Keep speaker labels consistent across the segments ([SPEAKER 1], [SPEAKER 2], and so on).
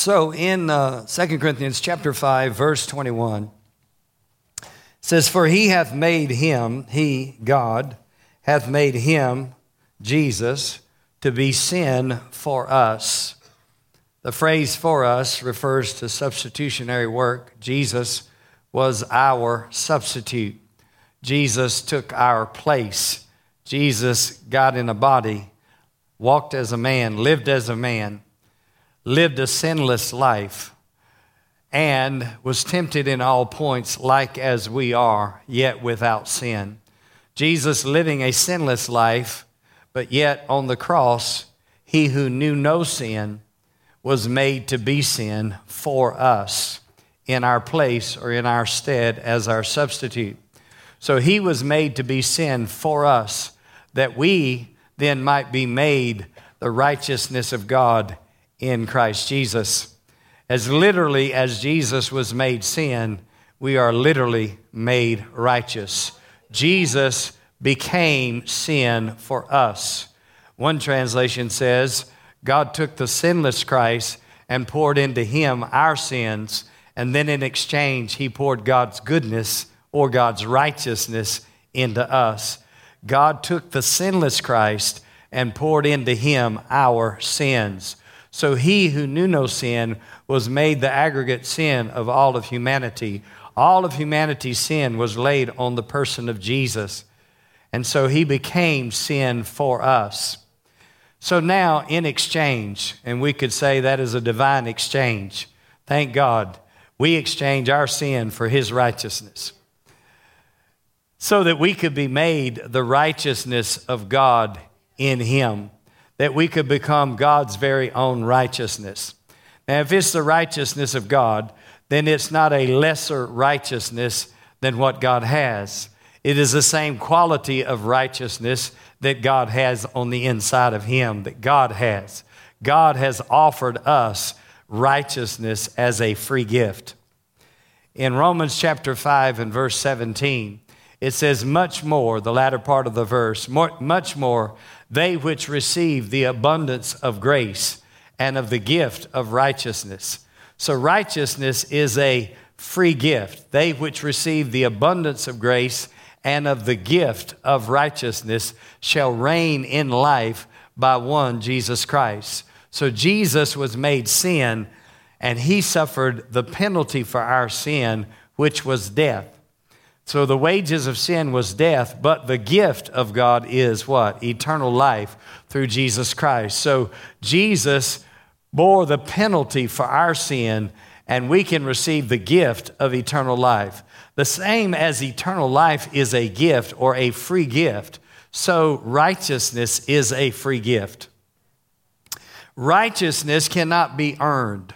[SPEAKER 1] So in uh, 2 Corinthians chapter 5, verse 21, it says, For he hath made him, he, God, hath made him, Jesus, to be sin for us. The phrase for us refers to substitutionary work. Jesus was our substitute. Jesus took our place. Jesus got in a body, walked as a man, lived as a man, lived a sinless life, and was tempted in all points like as we are, yet without sin. Jesus living a sinless life, but yet on the cross, he who knew no sin was made to be sin for us in our place or in our stead as our substitute. So he was made to be sin for us, that we then might be made the righteousness of God in Christ Jesus. As literally as Jesus was made sin, we are literally made righteous. Jesus became sin for us. One translation says, God took the sinless Christ and poured into him our sins, and then in exchange, he poured God's goodness or God's righteousness into us. God took the sinless Christ and poured into him our sins. So he who knew no sin was made the aggregate sin of all of humanity. All of humanity's sin was laid on the person of Jesus. And so he became sin for us. So now, in exchange, and we could say that is a divine exchange, thank God, we exchange our sin for his righteousness so that we could be made the righteousness of God in him, that we could become God's very own righteousness. Now, if it's the righteousness of God, then it's not a lesser righteousness than what God has. It is the same quality of righteousness that God has on the inside of him, that God has. God has offered us righteousness as a free gift. In Romans chapter 5 and verse 17, it says, Much more, the latter part of the verse, more, much more, they which receive the abundance of grace and of the gift of righteousness. So, righteousness is a free gift. They which receive the abundance of grace and of the gift of righteousness shall reign in life by one Jesus Christ. So Jesus was made sin, and he suffered the penalty for our sin, which was death. So the wages of sin was death, but the gift of God is what? Eternal life through Jesus Christ. So Jesus bore the penalty for our sin, and we can receive the gift of eternal life. The same as eternal life is a gift or a free gift, so righteousness is a free gift. Righteousness cannot be earned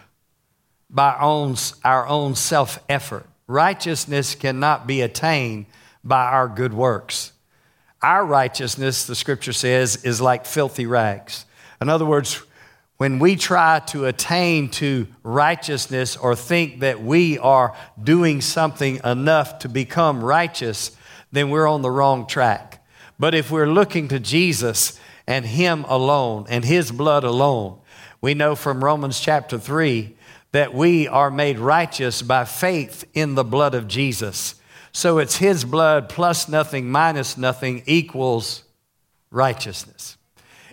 [SPEAKER 1] by our own self effort. Righteousness cannot be attained by our good works. Our righteousness, the scripture says, is like filthy rags. In other words, when we try to attain to righteousness or think that we are doing something enough to become righteous, then we're on the wrong track. But if we're looking to Jesus and Him alone and His blood alone, we know from Romans chapter 3 that we are made righteous by faith in the blood of Jesus. So it's His blood plus nothing minus nothing equals righteousness.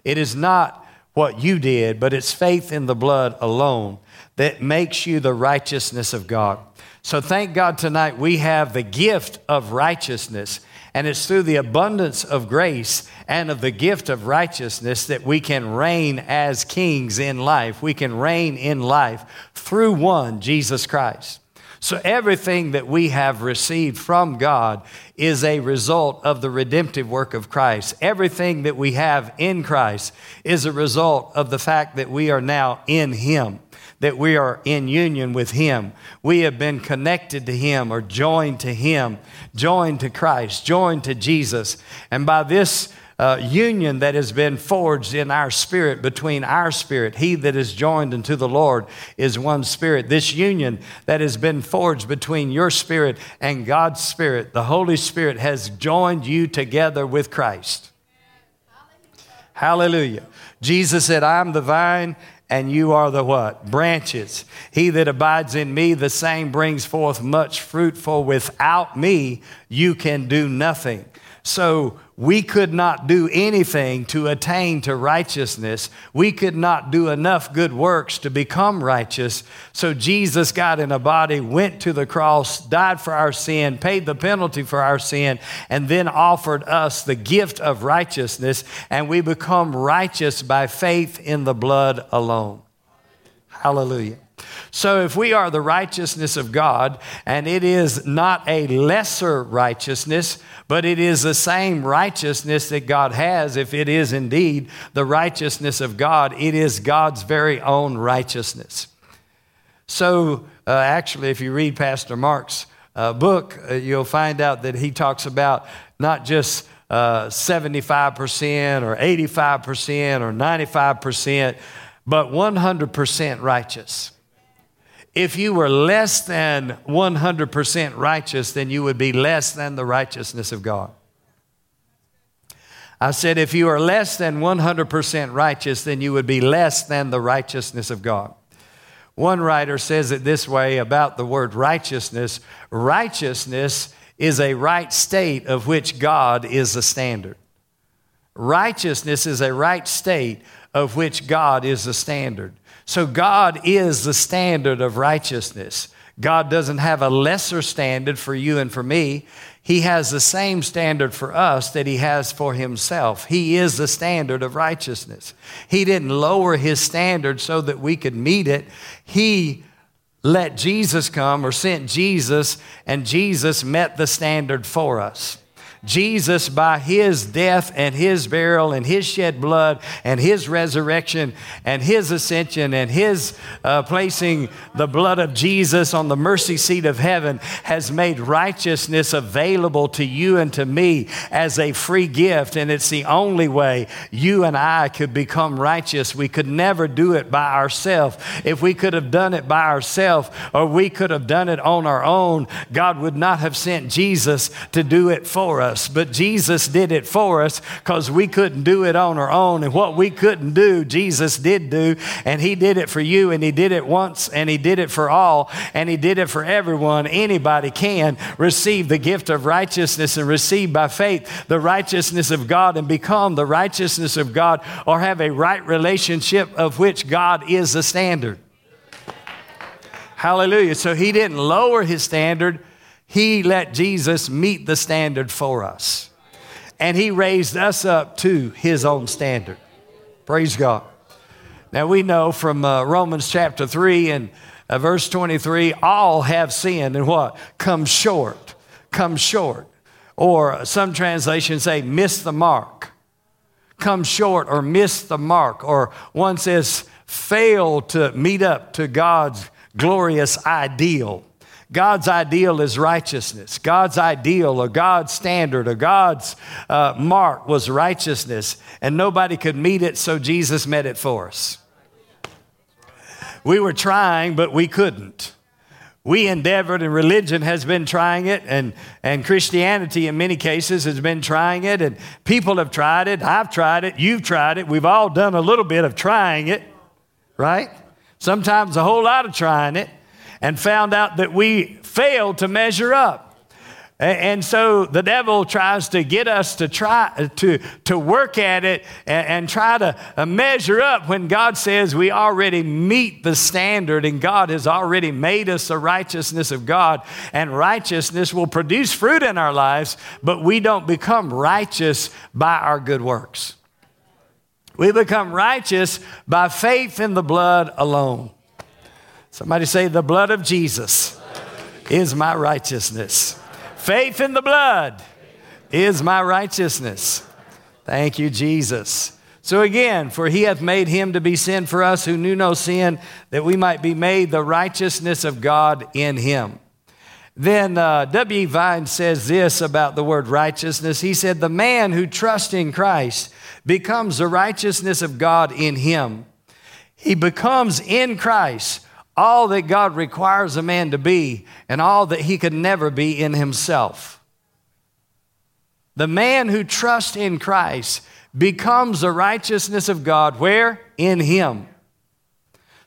[SPEAKER 1] It is not what you did, but it's faith in the blood alone that makes you the righteousness of God. So thank God tonight we have the gift of righteousness, and it's through the abundance of grace and of the gift of righteousness that we can reign as kings in life. We can reign in life through one, Jesus Christ. So everything that we have received from God is a result of the redemptive work of Christ. Everything that we have in Christ is a result of the fact that we are now in Him that we are in union with Him. We have been connected to Him or joined to Him, joined to Christ, joined to Jesus. And by this uh, union that has been forged in our spirit between our spirit. He that is joined unto the Lord is one spirit. This union that has been forged between your spirit and God's spirit, the Holy Spirit has joined you together with Christ. Hallelujah. Jesus said, I'm the vine and you are the what? Branches. He that abides in me, the same brings forth much fruitful. Without me, you can do nothing. So we could not do anything to attain to righteousness. We could not do enough good works to become righteous. So Jesus got in a body, went to the cross, died for our sin, paid the penalty for our sin, and then offered us the gift of righteousness. And we become righteous by faith in the blood alone. Hallelujah. So, if we are the righteousness of God, and it is not a lesser righteousness, but it is the same righteousness that God has, if it is indeed the righteousness of God, it is God's very own righteousness. So, uh, actually, if you read Pastor Mark's uh, book, uh, you'll find out that he talks about not just uh, 75% or 85% or 95%, but 100% righteous. If you were less than 100% righteous, then you would be less than the righteousness of God. I said, if you are less than 100% righteous, then you would be less than the righteousness of God. One writer says it this way about the word righteousness righteousness is a right state of which God is the standard. Righteousness is a right state of which God is the standard. So God is the standard of righteousness. God doesn't have a lesser standard for you and for me. He has the same standard for us that He has for Himself. He is the standard of righteousness. He didn't lower His standard so that we could meet it. He let Jesus come or sent Jesus, and Jesus met the standard for us. Jesus, by his death and his burial and his shed blood and his resurrection and his ascension and his uh, placing the blood of Jesus on the mercy seat of heaven, has made righteousness available to you and to me as a free gift. And it's the only way you and I could become righteous. We could never do it by ourselves. If we could have done it by ourselves or we could have done it on our own, God would not have sent Jesus to do it for us us, but Jesus did it for us because we couldn't do it on our own. And what we couldn't do, Jesus did do. And He did it for you, and He did it once, and He did it for all, and He did it for everyone. Anybody can receive the gift of righteousness and receive by faith the righteousness of God and become the righteousness of God or have a right relationship of which God is the standard. Hallelujah. So He didn't lower His standard he let Jesus meet the standard for us. And He raised us up to His own standard. Praise God. Now we know from uh, Romans chapter 3 and uh, verse 23 all have sinned and what? Come short. Come short. Or some translations say miss the mark. Come short or miss the mark. Or one says fail to meet up to God's glorious ideal. God's ideal is righteousness. God's ideal or God's standard or God's uh, mark was righteousness, and nobody could meet it, so Jesus met it for us. We were trying, but we couldn't. We endeavored, and religion has been trying it, and, and Christianity in many cases has been trying it, and people have tried it. I've tried it. You've tried it. We've all done a little bit of trying it, right? Sometimes a whole lot of trying it and found out that we failed to measure up. And so the devil tries to get us to try to, to work at it and, and, try to uh, measure up when God says we already meet the standard and God has already made us the righteousness of God. And righteousness will produce fruit in our lives, but we don't become righteous by our good works. We become righteous by faith in the blood alone. Somebody say, The blood of Jesus is my righteousness. Faith in the blood is my righteousness. Thank you, Jesus. So again, for he hath made him to be sin for us who knew no sin, that we might be made the righteousness of God in him. Then uh, W. Vine says this about the word righteousness. He said, The man who trusts in Christ becomes the righteousness of God in him. He becomes in Christ all that God requires a man to be and all that he could never be in himself. The man who trusts in Christ becomes the righteousness of God where? In him.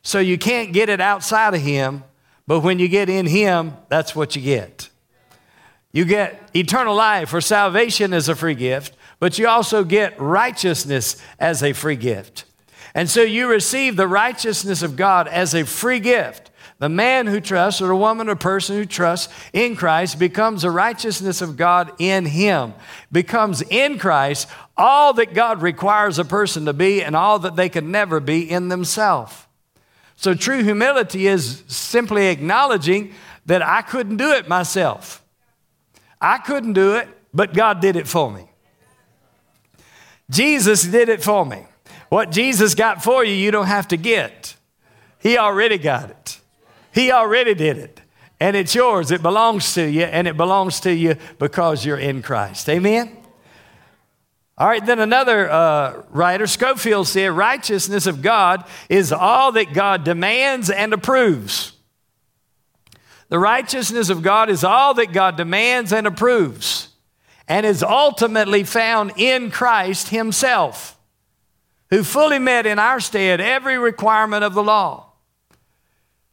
[SPEAKER 1] So you can't get it outside of Him, but when you get in Him, that's what you get. You get eternal life or salvation as a free gift, but you also get righteousness as a free gift. And so you receive the righteousness of God as a free gift. The man who trusts, or the woman or person who trusts in Christ, becomes the righteousness of God in him, becomes in Christ all that God requires a person to be and all that they can never be in themselves. So true humility is simply acknowledging that I couldn't do it myself. I couldn't do it, but God did it for me. Jesus did it for me. What Jesus got for you, you don't have to get. He already got it. He already did it. And it's yours. It belongs to you, and it belongs to you because you're in Christ. Amen? All right, then another uh, writer, Scofield, said, Righteousness of God is all that God demands and approves. The righteousness of God is all that God demands and approves, and is ultimately found in Christ Himself, who fully met in our stead every requirement of the law.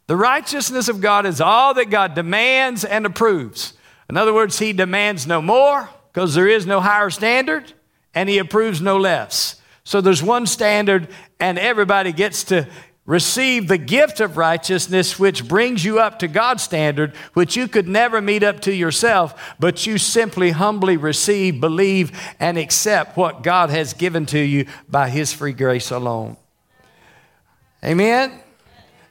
[SPEAKER 1] The righteousness of God is all that God demands and approves. In other words, He demands no more because there is no higher standard and he approves no less. So there's one standard, and everybody gets to receive the gift of righteousness, which brings you up to God's standard, which you could never meet up to yourself, but you simply humbly receive, believe, and accept what God has given to you by His free grace alone. Amen?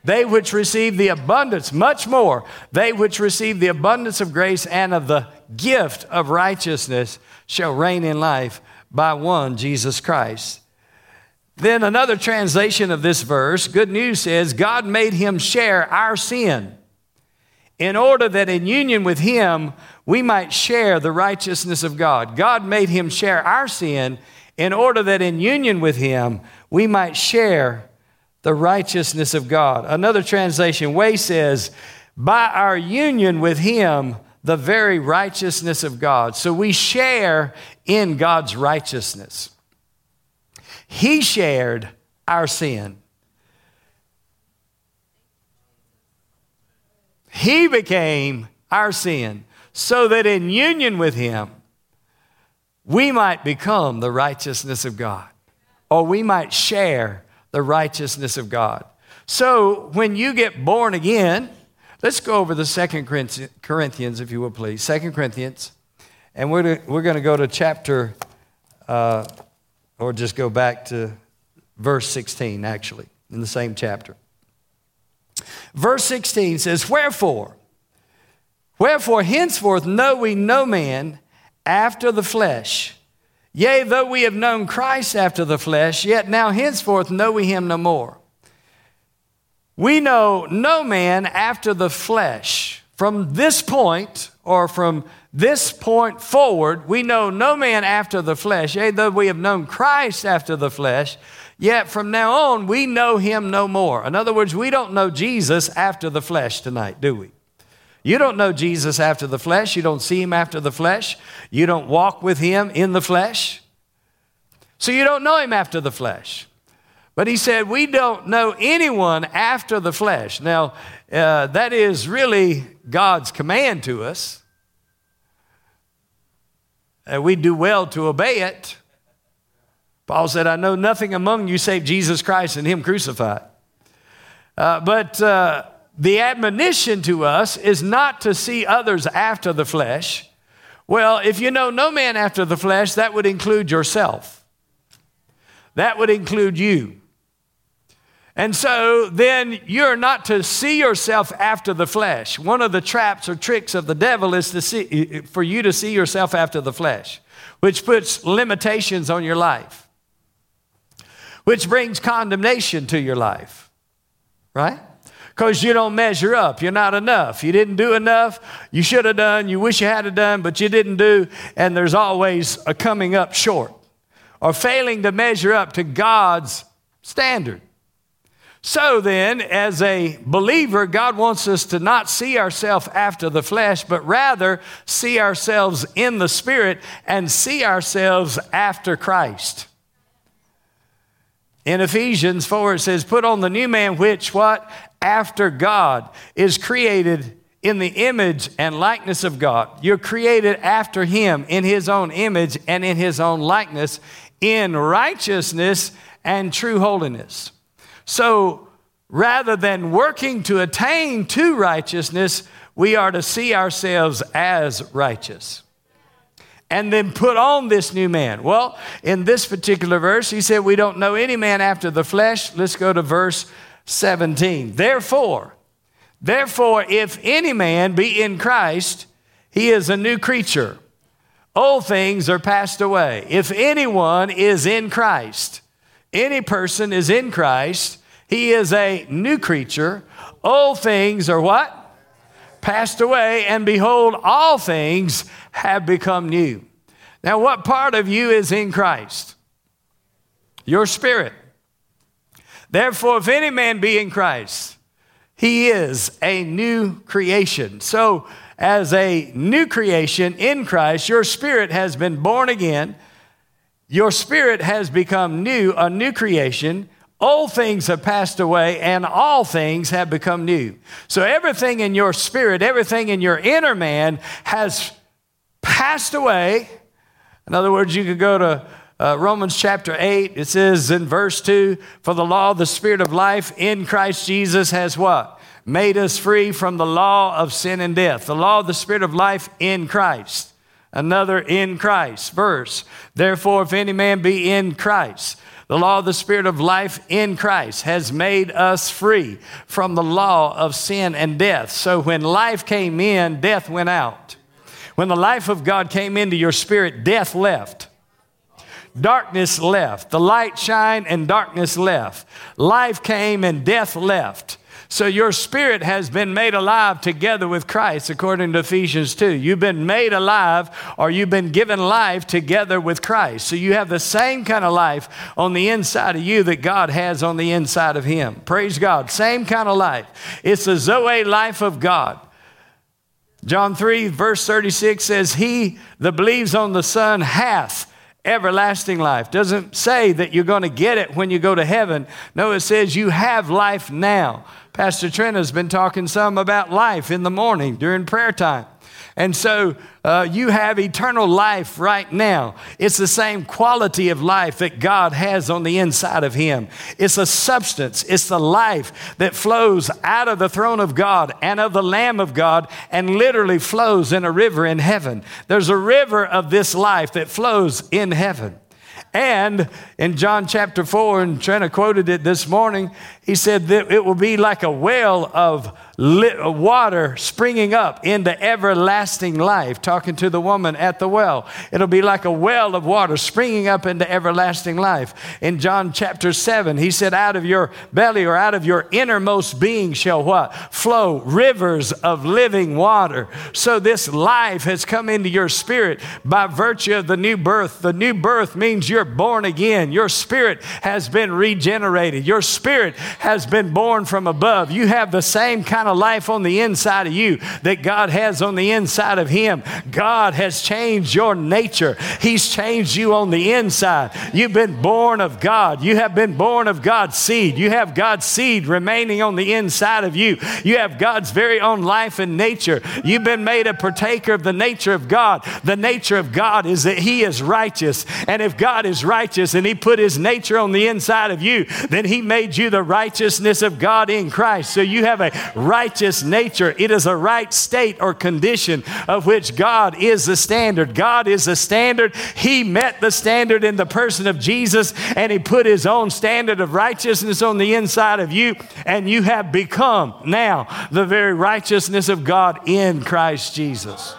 [SPEAKER 1] They which receive the abundance, much more, they which receive the abundance of grace and of the gift of righteousness shall reign in life by one, Jesus Christ. Then another translation of this verse, good news says, God made him share our sin in order that in union with him we might share the righteousness of God. God made him share our sin in order that in union with him we might share the righteousness of God. Another translation, Way says, by our union with him, the very righteousness of God. So we share in God's righteousness. He shared our sin. He became our sin so that in union with Him, we might become the righteousness of God, or we might share the righteousness of God. So when you get born again, Let's go over the Second Corinthians, if you will, please. Second Corinthians. And we're, to, we're going to go to chapter, uh, or just go back to verse 16, actually, in the same chapter. Verse 16 says, Wherefore, wherefore henceforth know we no man after the flesh. Yea, though we have known Christ after the flesh, yet now henceforth know we him no more. We know no man after the flesh. From this point, or from this point forward, we know no man after the flesh. Yea, though we have known Christ after the flesh, yet from now on we know him no more. In other words, we don't know Jesus after the flesh tonight, do we? You don't know Jesus after the flesh. You don't see him after the flesh. You don't walk with him in the flesh. So you don't know him after the flesh. But he said, We don't know anyone after the flesh. Now, uh, that is really God's command to us. And we do well to obey it. Paul said, I know nothing among you save Jesus Christ and Him crucified. Uh, but uh, the admonition to us is not to see others after the flesh. Well, if you know no man after the flesh, that would include yourself, that would include you. And so then you're not to see yourself after the flesh. One of the traps or tricks of the devil is to see, for you to see yourself after the flesh, which puts limitations on your life, which brings condemnation to your life, right? Because you don't measure up. You're not enough. You didn't do enough. You should have done. You wish you had done, but you didn't do. And there's always a coming up short or failing to measure up to God's standard. So then, as a believer, God wants us to not see ourselves after the flesh, but rather see ourselves in the Spirit and see ourselves after Christ. In Ephesians 4, it says, Put on the new man, which what? After God is created in the image and likeness of God. You're created after Him in His own image and in His own likeness in righteousness and true holiness. So rather than working to attain to righteousness, we are to see ourselves as righteous and then put on this new man. Well, in this particular verse, he said, We don't know any man after the flesh. Let's go to verse 17. Therefore, therefore, if any man be in Christ, he is a new creature. Old things are passed away. If anyone is in Christ, any person is in Christ, he is a new creature. Old things are what? Passed away, and behold, all things have become new. Now, what part of you is in Christ? Your spirit. Therefore, if any man be in Christ, he is a new creation. So, as a new creation in Christ, your spirit has been born again. Your spirit has become new, a new creation. Old things have passed away and all things have become new. So everything in your spirit, everything in your inner man has passed away. In other words, you could go to uh, Romans chapter 8. It says in verse 2 For the law of the Spirit of life in Christ Jesus has what? made us free from the law of sin and death. The law of the Spirit of life in Christ. Another in Christ verse. Therefore, if any man be in Christ, the law of the Spirit of life in Christ has made us free from the law of sin and death. So when life came in, death went out. When the life of God came into your spirit, death left. Darkness left. The light shined and darkness left. Life came and death left. So your spirit has been made alive together with Christ, according to Ephesians 2. You've been made alive or you've been given life together with Christ. So you have the same kind of life on the inside of you that God has on the inside of Him. Praise God. Same kind of life. It's the Zoe life of God. John 3, verse 36 says, He that believes on the Son hath everlasting life. Doesn't say that you're going to get it when you go to heaven. No, it says you have life now. Pastor Trent has been talking some about life in the morning during prayer time. And so uh, you have eternal life right now. It's the same quality of life that God has on the inside of Him. It's a substance, it's the life that flows out of the throne of God and of the Lamb of God and literally flows in a river in heaven. There's a river of this life that flows in heaven. And in John chapter 4, and Trina quoted it this morning, he said that it will be like a well of Uh, water springing up into everlasting life. Talking to the woman at the well. It'll be like a well of water springing up into everlasting life. In John chapter 7, he said, Out of your belly or out of your innermost being shall what? Flow rivers of living water. So this life has come into your spirit by virtue of the new birth. The new birth means you're born again. Your spirit has been regenerated. Your spirit has been born from above. You have the same kind of life on the inside of you that God has on the inside of Him. God has changed your nature, He's changed you on the inside. You've been born of God. You have been born of God's seed. You have God's seed remaining on the inside of you. You have God's very own life and nature. You've been made a partaker of the nature of God. The nature of God is that He is righteous. And if God is righteous and He put His nature on the inside of you, then He made you the righteousness of God in Christ. So you have a righteous nature. It is a right state or condition of which God is the standard. God is the standard. He met the standard in the person of Jesus and He put His own standard of righteousness on the inside of you, and you have become now the very righteousness of God in Christ Jesus.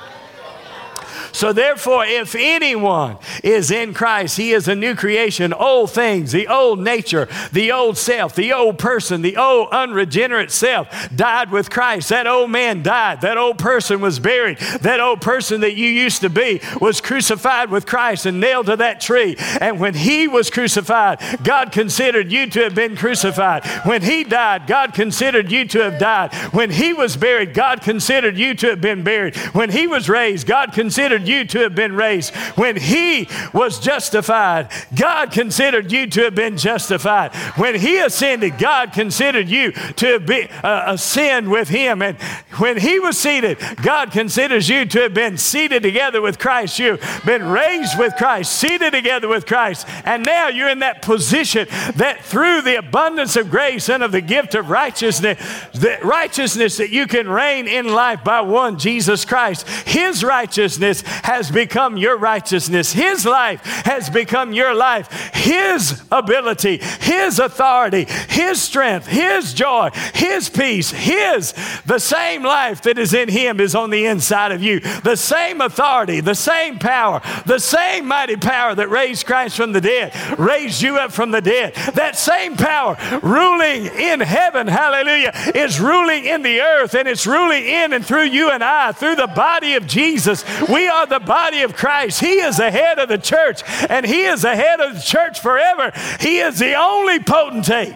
[SPEAKER 1] So therefore, if anyone is in Christ, he is a new creation. Old things, the old nature, the old self, the old person, the old unregenerate self died with Christ. That old man died. That old person was buried. That old person that you used to be was crucified with Christ and nailed to that tree. And when he was crucified, God considered you to have been crucified. When he died, God considered you to have died. When he was buried, God considered you to have been buried. When he was raised, God considered considered you to have been raised. When he was justified, God considered you to have been justified. When he ascended, God considered you to been, uh, ascend with him. And when he was seated, God considers you to have been seated together with Christ. You've been raised with Christ, seated together with Christ. And now you're in that position that through the abundance of grace and of the gift of righteousness, the righteousness that you can reign in life by one, Jesus Christ. His righteousness has become your righteousness. His life has become your life. His ability, His authority, His strength, His joy, His peace, His, the same life that is in Him is on the inside of you. The same authority, the same power, the same mighty power that raised Christ from the dead, raised you up from the dead. That same power ruling in heaven, hallelujah, is ruling in the earth and it's ruling in and through you and I, through the body of Jesus. We are the body of Christ. He is the head of the church and He is the head of the church forever. He is the only potentate.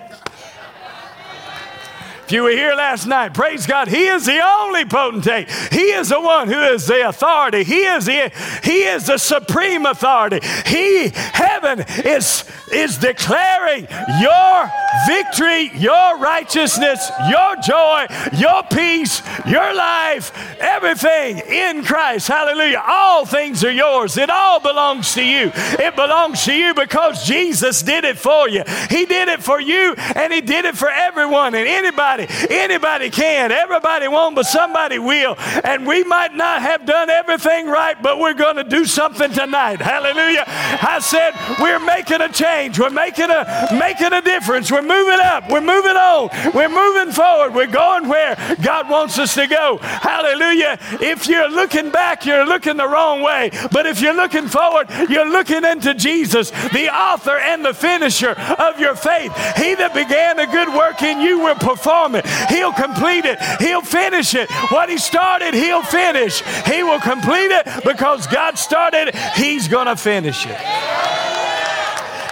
[SPEAKER 1] If you were here last night, praise God, He is the only potentate. He is the one who is the authority. He is the He is the supreme authority. He, heaven, is is declaring your victory, your righteousness, your joy, your peace, your life, everything in Christ. Hallelujah. All things are yours. It all belongs to you. It belongs to you because Jesus did it for you. He did it for you and He did it for everyone and anybody Anybody, can. Everybody won't, but somebody will. And we might not have done everything right, but we're going to do something tonight. Hallelujah. I said we're making a change. We're making a making a difference. We're moving up. We're moving on. We're moving forward. We're going where God wants us to go. Hallelujah. If you're looking back, you're looking the wrong way. But if you're looking forward, you're looking into Jesus, the author and the finisher of your faith. He that began a good work in you will perform it. He'll complete it. He'll finish it. What He started, He'll finish. He will complete it because God started it. He's going to finish it.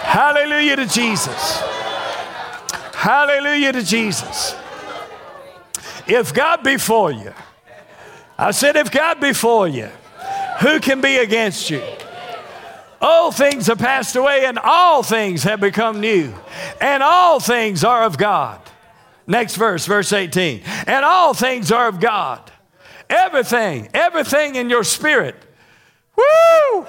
[SPEAKER 1] Hallelujah to Jesus. Hallelujah to Jesus. If God be for you, I said, if God be for you, who can be against you? All things have passed away, and all things have become new, and all things are of God. Next verse, verse 18. And all things are of God. Everything, everything in your spirit. Woo!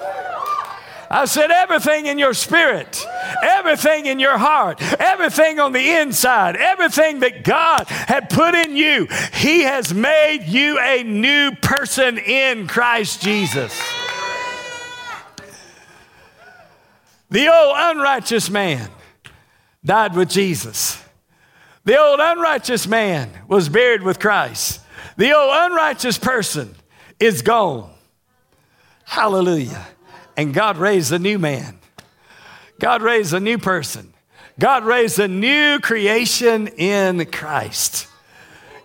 [SPEAKER 1] I said, everything in your spirit, everything in your heart, everything on the inside, everything that God had put in you, He has made you a new person in Christ Jesus. The old unrighteous man died with Jesus. The old unrighteous man was buried with Christ. The old unrighteous person is gone. Hallelujah. And God raised a new man. God raised a new person. God raised a new creation in Christ.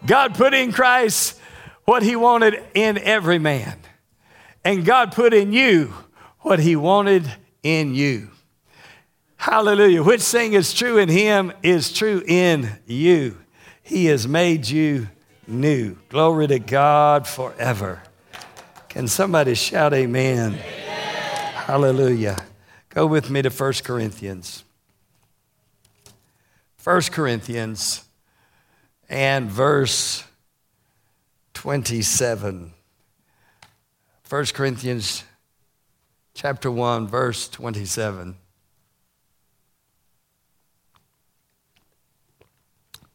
[SPEAKER 1] God put in Christ what he wanted in every man. And God put in you what he wanted in you. Hallelujah. Which thing is true in him is true in you. He has made you new. Glory to God forever. Can somebody shout amen? amen? Hallelujah. Go with me to 1 Corinthians. 1 Corinthians and verse 27. 1 Corinthians chapter 1 verse 27.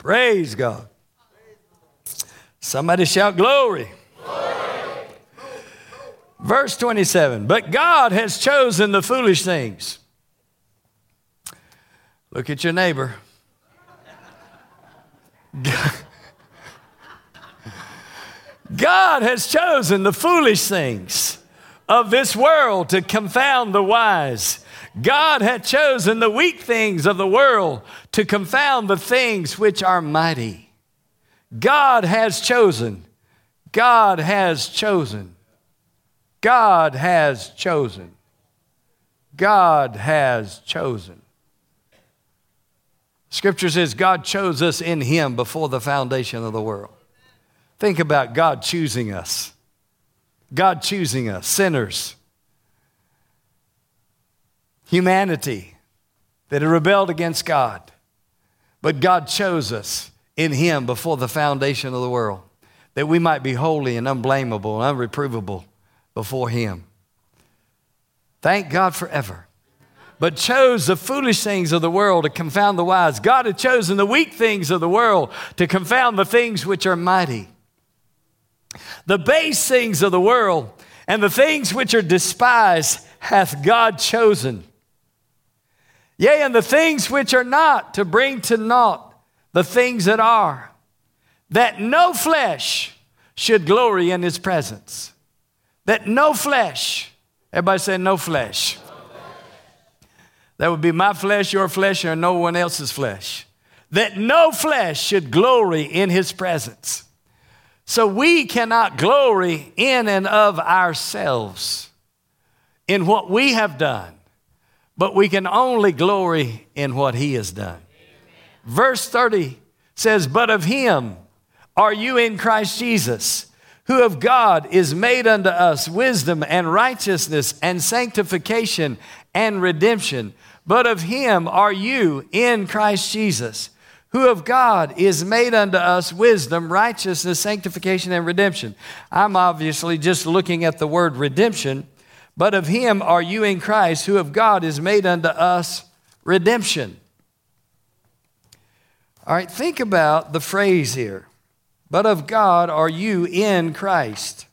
[SPEAKER 1] Praise God. Somebody shout glory. glory. Verse 27 But God has chosen the foolish things. Look at your neighbor. God has chosen the foolish things of this world to confound the wise. God had chosen the weak things of the world to confound the things which are mighty. God has chosen. God has chosen. God has chosen. God has chosen. Scripture says God chose us in Him before the foundation of the world. Think about God choosing us. God choosing us, sinners, humanity that had rebelled against God. But God chose us in Him before the foundation of the world, that we might be holy and unblameable and unreprovable before Him. Thank God forever. But chose the foolish things of the world to confound the wise. God had chosen the weak things of the world to confound the things which are mighty. The base things of the world and the things which are despised hath God chosen. Yea, and the things which are not to bring to naught the things that are, that no flesh should glory in his presence. That no flesh, everybody say no flesh. That would be my flesh, your flesh, or no one else's flesh. That no flesh should glory in his presence. So we cannot glory in and of ourselves in what we have done, but we can only glory in what he has done. Verse 30 says, But of him are you in Christ Jesus, who of God is made unto us wisdom and righteousness and sanctification and redemption. But of him are you in Christ Jesus who of God is made unto us wisdom, righteousness, sanctification, and redemption. I'm obviously just looking at the word redemption, but of him are you in Christ, who of God is made unto us redemption. All right, think about the phrase here. But of God are you in Christ.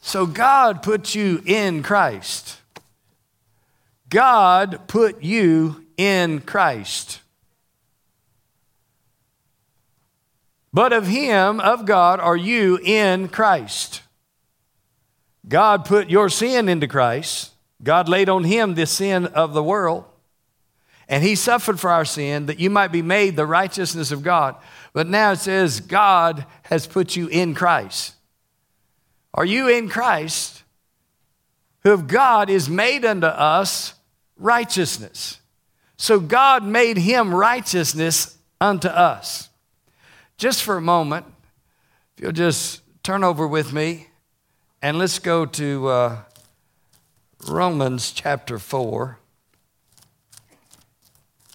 [SPEAKER 1] So God put you in Christ. God put you in Christ. But of Him, of God, are you in Christ. God put your sin into Christ. God laid on Him the sin of the world. And He suffered for our sin that you might be made the righteousness of God. But now it says, God has put you in Christ. Are you in Christ? Who of God is made unto us righteousness. So God made him righteousness unto us. Just for a moment, if you'll just turn over with me and let's go to uh, Romans chapter 4.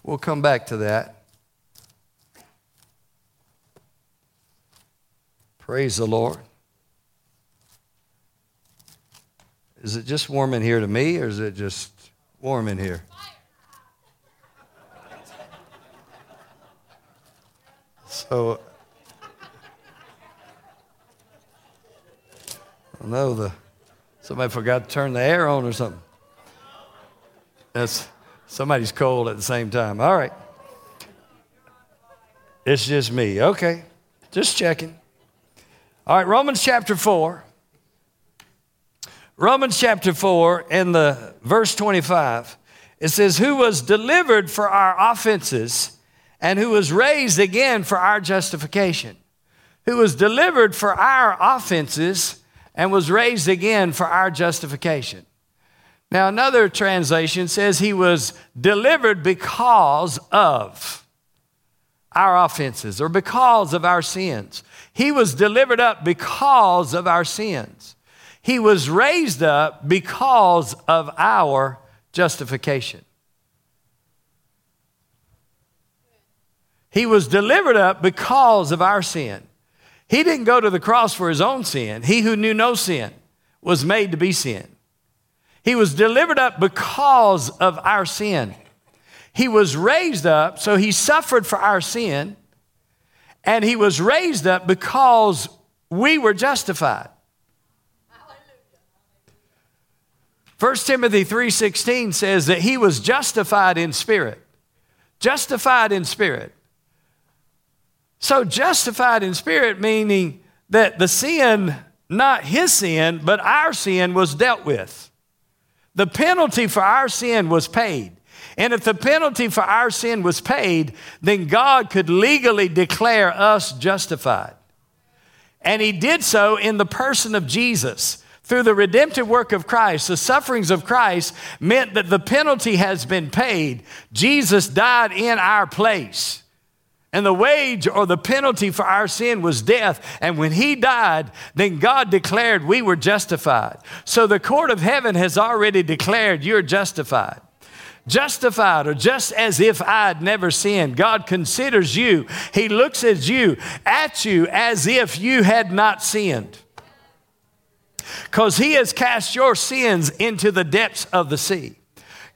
[SPEAKER 1] We'll come back to that. Praise the Lord. Is it just warm in here to me, or is it just warm in here? So, I know the somebody forgot to turn the air on or something. That's somebody's cold at the same time. All right. It's just me. Okay. Just checking. All right, Romans chapter 4. Romans chapter 4 in the verse 25. It says, Who was delivered for our offenses and who was raised again for our justification, who was delivered for our offenses and was raised again for our justification. Now, another translation says he was delivered because of our offenses or because of our sins. He was delivered up because of our sins. He was raised up because of our justification. He was delivered up because of our sin. He didn't go to the cross for his own sin. He who knew no sin was made to be sin. He was delivered up because of our sin. He was raised up, so he suffered for our sin, and he was raised up because we were justified. 1 Timothy 3:16 says that he was justified in spirit. Justified in spirit. So, justified in spirit, meaning that the sin, not his sin, but our sin was dealt with. The penalty for our sin was paid. And if the penalty for our sin was paid, then God could legally declare us justified. And he did so in the person of Jesus. Through the redemptive work of Christ, the sufferings of Christ meant that the penalty has been paid. Jesus died in our place. And the wage or the penalty for our sin was death. And when he died, then God declared we were justified. So the court of heaven has already declared you're justified. Justified, or just as if I'd never sinned. God considers you, He looks at you, at you as if you had not sinned. Because He has cast your sins into the depths of the sea.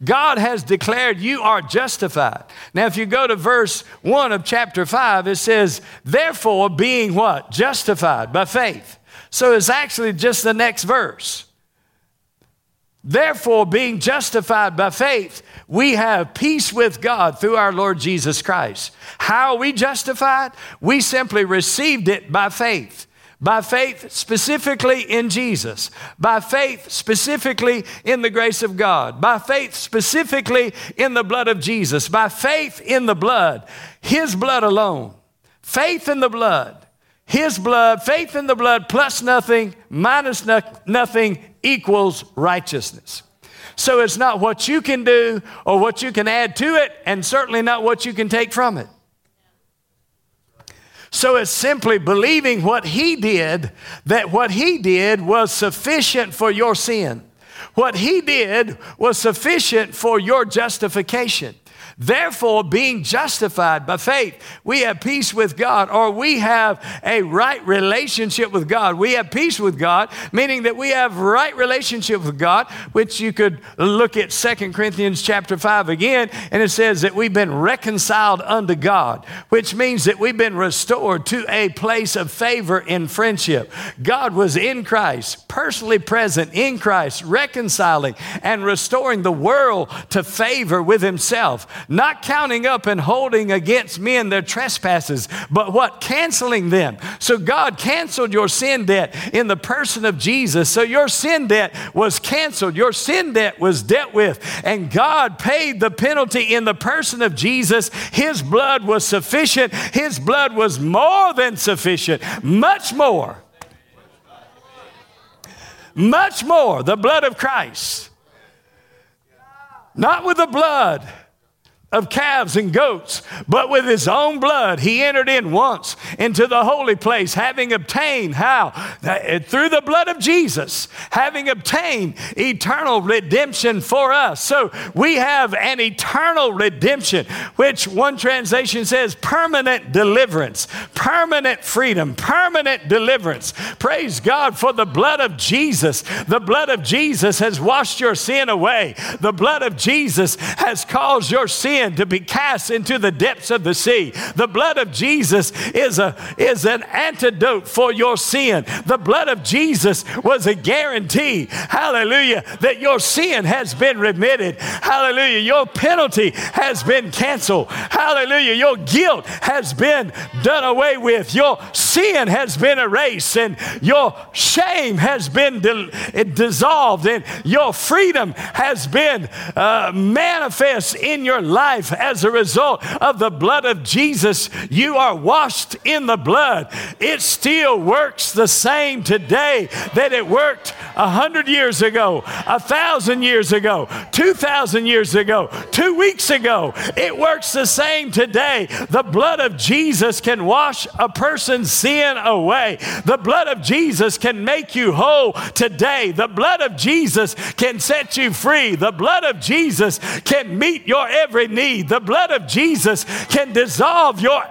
[SPEAKER 1] God has declared you are justified. Now, if you go to verse 1 of chapter 5, it says, Therefore, being what? Justified by faith. So it's actually just the next verse. Therefore, being justified by faith, we have peace with God through our Lord Jesus Christ. How are we justified? We simply received it by faith by faith specifically in Jesus, by faith specifically in the grace of God, by faith specifically in the blood of Jesus, by faith in the blood, His blood alone, faith in the blood, His blood, faith in the blood plus nothing minus no- nothing equals righteousness. So it's not what you can do or what you can add to it, and certainly not what you can take from it. So it's simply believing what he did, that what he did was sufficient for your sin. What he did was sufficient for your justification. Therefore, being justified by faith, we have peace with God, or we have a right relationship with God. We have peace with God, meaning that we have right relationship with God, which you could look at Second Corinthians chapter 5 again, and it says that we've been reconciled unto God, which means that we've been restored to a place of favor in friendship. God was in Christ, personally present in Christ, reconciling and restoring the world to favor with himself not counting up and holding against men their trespasses, but what? Canceling them. So God canceled your sin debt in the person of Jesus. So your sin debt was canceled, your sin debt was dealt with, and God paid the penalty in the person of Jesus. His blood was sufficient, His blood was more than sufficient, much more. Much more, the blood of Christ. Not with the blood of calves and goats, but with his own blood he entered in once into the holy place, having obtained how? Eh, through the blood of Jesus, having obtained eternal redemption for us. So we have an eternal redemption, which one translation says permanent deliverance, permanent freedom, permanent deliverance. Praise God for the blood of Jesus. The blood of Jesus has washed your sin away. The blood of Jesus has caused your sin sin to be cast into the depths of the sea. The blood of Jesus is, a, is an antidote for your sin. The blood of Jesus was a guarantee, hallelujah, that your sin has been remitted. Hallelujah. Your penalty has been canceled. Hallelujah. Your guilt has been done away with. Your sin has been erased and your shame has been di- dissolved and your freedom has been uh, manifest in your life life as a result of the blood of Jesus. You are washed in the blood. It still works the same today that it worked a hundred years ago, a thousand years ago, two thousand years ago, two weeks ago. It works the same today. The blood of Jesus can wash a person's sin away. The blood of Jesus can make you whole today. The blood of Jesus can set you free. The blood of Jesus can meet your every need. The blood of Jesus can dissolve your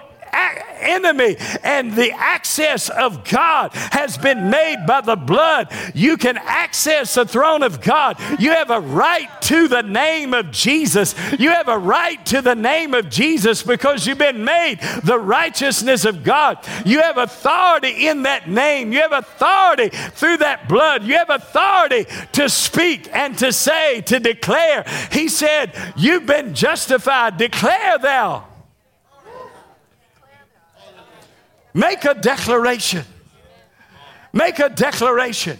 [SPEAKER 1] enemy and the access of God has been made by the blood. You can access the throne of God. You have a right to the name of Jesus. You have a right to the name of Jesus because you've been made the righteousness of God. You have authority in that name. You have authority through that blood. You have authority to speak and to say, to declare. He said, You've been justified. Declare thou. Make a declaration. Make a declaration.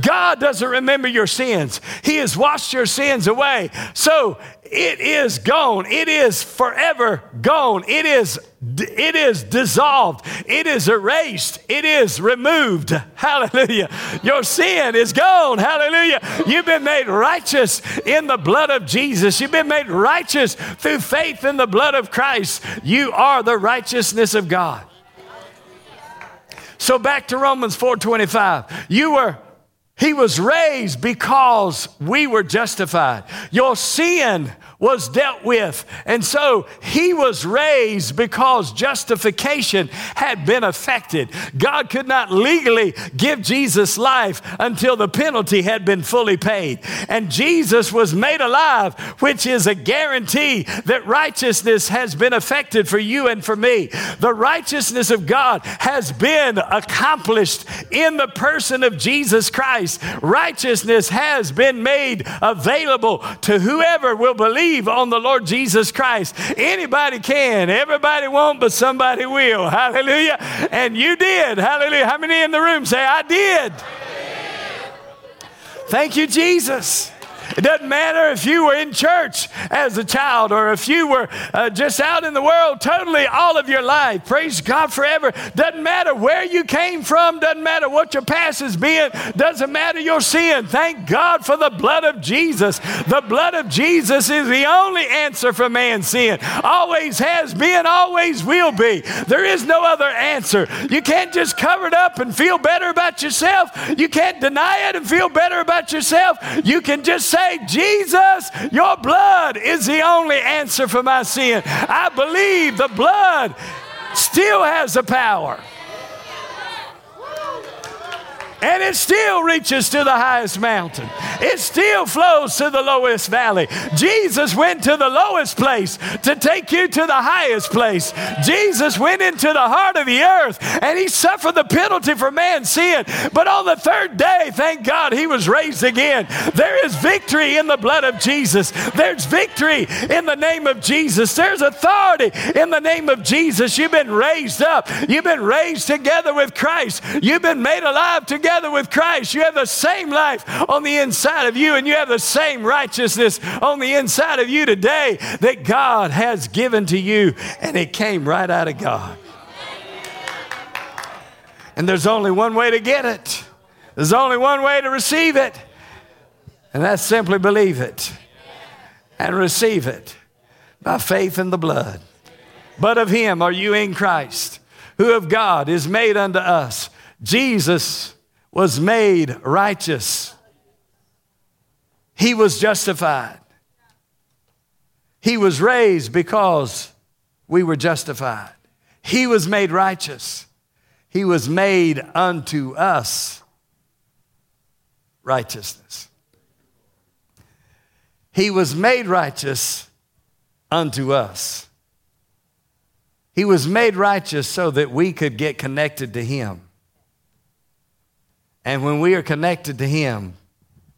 [SPEAKER 1] God doesn't remember your sins. He has washed your sins away. So it is gone. It is forever gone. It is, it is dissolved. It is erased. It is removed. Hallelujah. Your sin is gone. Hallelujah. You've been made righteous in the blood of Jesus. You've been made righteous through faith in the blood of Christ. You are the righteousness of God. So back to Romans 4:25. You were he was raised because we were justified. Your sin was dealt with. And so he was raised because justification had been affected. God could not legally give Jesus life until the penalty had been fully paid. And Jesus was made alive, which is a guarantee that righteousness has been affected for you and for me. The righteousness of God has been accomplished in the person of Jesus Christ. Righteousness has been made available to whoever will believe believe on the Lord Jesus Christ. Anybody can. Everybody won't, but somebody will. Hallelujah. And you did. Hallelujah. How many in the room say, I did? Thank you, Jesus. It doesn't matter if you were in church as a child or if you were uh, just out in the world totally all of your life. Praise God forever. Doesn't matter where you came from, doesn't matter what your past has been, doesn't matter your sin. Thank God for the blood of Jesus. The blood of Jesus is the only answer for man's sin. Always has been, always will be. There is no other answer. You can't just cover it up and feel better about yourself. You can't deny it and feel better about yourself. You can just say, say, Jesus, your blood is the only answer for my sin. I believe the blood still has the power and it still reaches to the highest mountain. It still flows to the lowest valley. Jesus went to the lowest place to take you to the highest place. Jesus went into the heart of the earth and he suffered the penalty for man's sin. But on the third day, thank God, he was raised again. There is victory in the blood of Jesus. There's victory in the name of Jesus. There's authority in the name of Jesus. You've been raised up. You've been raised together with Christ. You've been made alive together together with Christ, you have the same life on the inside of you, and you have the same righteousness on the inside of you today that God has given to you, and it came right out of God. And there's only one way to get it, there's only one way to receive it, and that's simply believe it and receive it by faith in the blood. But of Him are you in Christ, who of God is made unto us. Jesus was made righteous. He was justified. He was raised because we were justified. He was made righteous. He was made unto us righteousness. He was made righteous unto us. He was made righteous so that we could get connected to Him. And when we are connected to Him,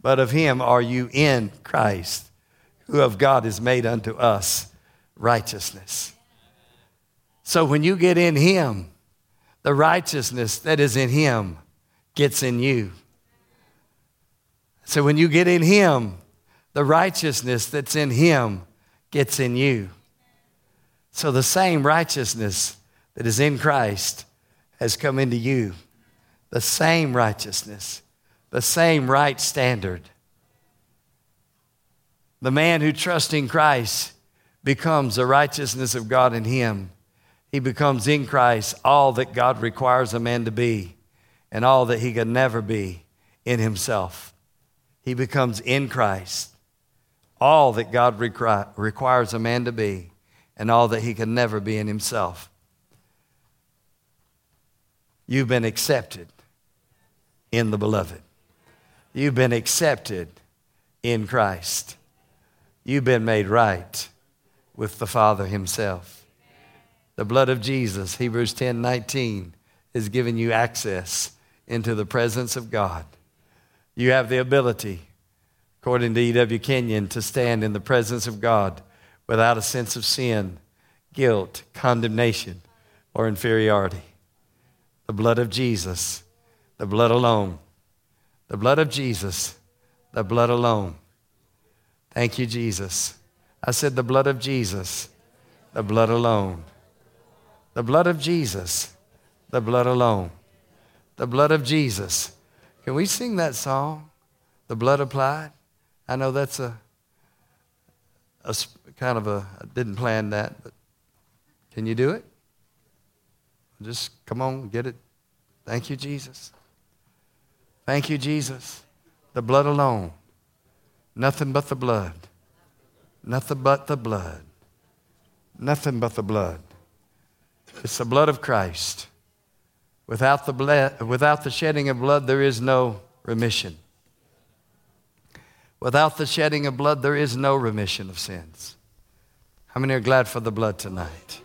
[SPEAKER 1] but of Him are you in Christ, who of God is made unto us righteousness. So when you get in Him, the righteousness that is in Him gets in you. So when you get in Him, the righteousness that's in Him gets in you. So the same righteousness that is in Christ has come into you the same righteousness, the same right standard. The man who trusts in Christ becomes the righteousness of God in him. He becomes in Christ all that God requires a man to be and all that he can never be in himself. He becomes in Christ all that God require, requires a man to be and all that he can never be in himself. You've been accepted in the beloved. You've been accepted in Christ. You've been made right with the Father Himself. The blood of Jesus, Hebrews 10 19, has given you access into the presence of God. You have the ability, according to E.W. Kenyon, to stand in the presence of God without a sense of sin, guilt, condemnation, or inferiority. The blood of Jesus the blood alone. The blood of Jesus. The blood alone. Thank you, Jesus. I said, the blood of Jesus, the blood alone. The blood of Jesus, the blood alone. The blood of Jesus. Can we sing that song? The blood applied? I know that's a, a kind of a, I didn't plan that, but can you do it? Just come on, get it. Thank you, Jesus. Thank you, Jesus. The blood alone. Nothing but the blood. Nothing but the blood. Nothing but the blood. It's the blood of Christ. Without the, blood, without the shedding of blood, there is no remission. Without the shedding of blood, there is no remission of sins. How many are glad for the blood tonight?